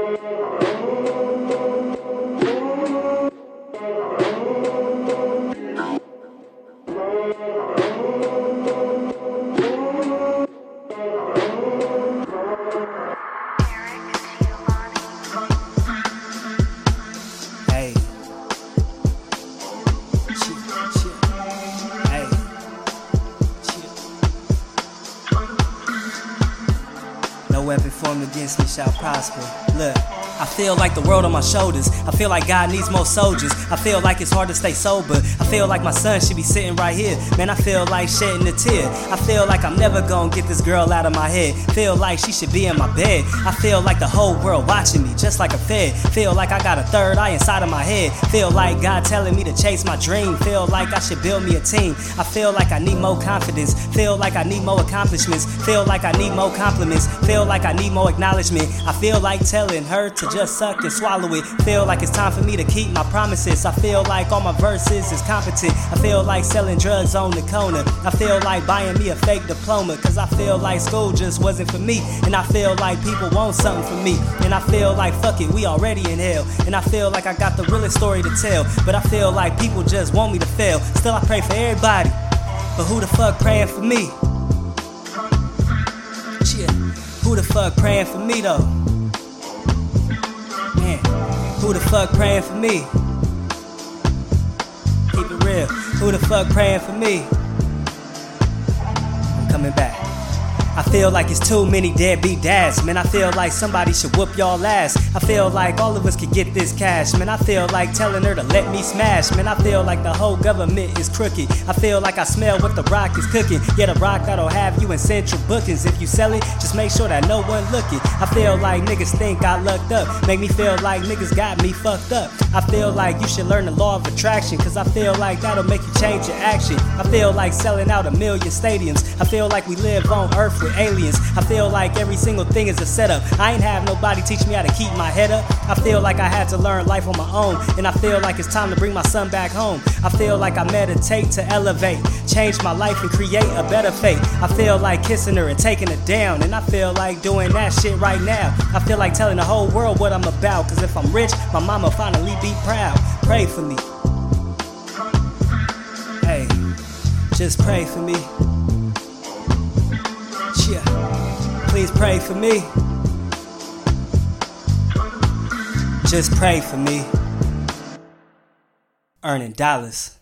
Amém. Weapon formed against me shall prosper. Look. I feel like the world on my shoulders. I feel like God needs more soldiers. I feel like it's hard to stay sober. I feel like my son should be sitting right here. Man, I feel like shedding a tear. I feel like I'm never gonna get this girl out of my head. Feel like she should be in my bed. I feel like the whole world watching me, just like a fed. Feel like I got a third eye inside of my head. Feel like God telling me to chase my dream. Feel like I should build me a team. I feel like I need more confidence. Feel like I need more accomplishments. Feel like I need more compliments. Feel like I need more acknowledgement. I feel like telling her to just suck and swallow it. Feel like it's time for me to keep my promises. I feel like all my verses is competent. I feel like selling drugs on the corner. I feel like buying me a fake diploma. Cause I feel like school just wasn't for me. And I feel like people want something from me. And I feel like fuck it, we already in hell. And I feel like I got the realest story to tell. But I feel like people just want me to fail. Still, I pray for everybody. But who the fuck praying for me? Who the fuck praying for me though? Man, who the fuck praying for me? Keep it real. Who the fuck praying for me? I'm coming back. I feel like it's too many deadbeat dads. Man, I feel like somebody should whoop y'all ass. I feel like all of us could get this cash. Man, I feel like telling her to let me smash. Man, I feel like the whole government is crooked. I feel like I smell what the rock is cooking. Yeah, the rock that'll have you in central bookings. If you sell it, just make sure that no one looking. I feel like niggas think I lucked up. Make me feel like niggas got me fucked up. I feel like you should learn the law of attraction. Cause I feel like that'll make you change your action. I feel like selling out a million stadiums. I feel like we live on earth with aliens. I feel like every single thing is a setup. I ain't have nobody teach me how to keep my head up. I feel like I had to learn life on my own. And I feel like it's time to bring my son back home. I feel like I meditate to elevate, change my life and create a better fate. I feel like kissing her and taking her down. And I feel like doing that shit right now. I feel like telling the whole world what I'm about. Cause if I'm rich, my mama finally be proud. Pray for me. Hey, just pray for me. Pray for me. Just pray for me. Earning dollars.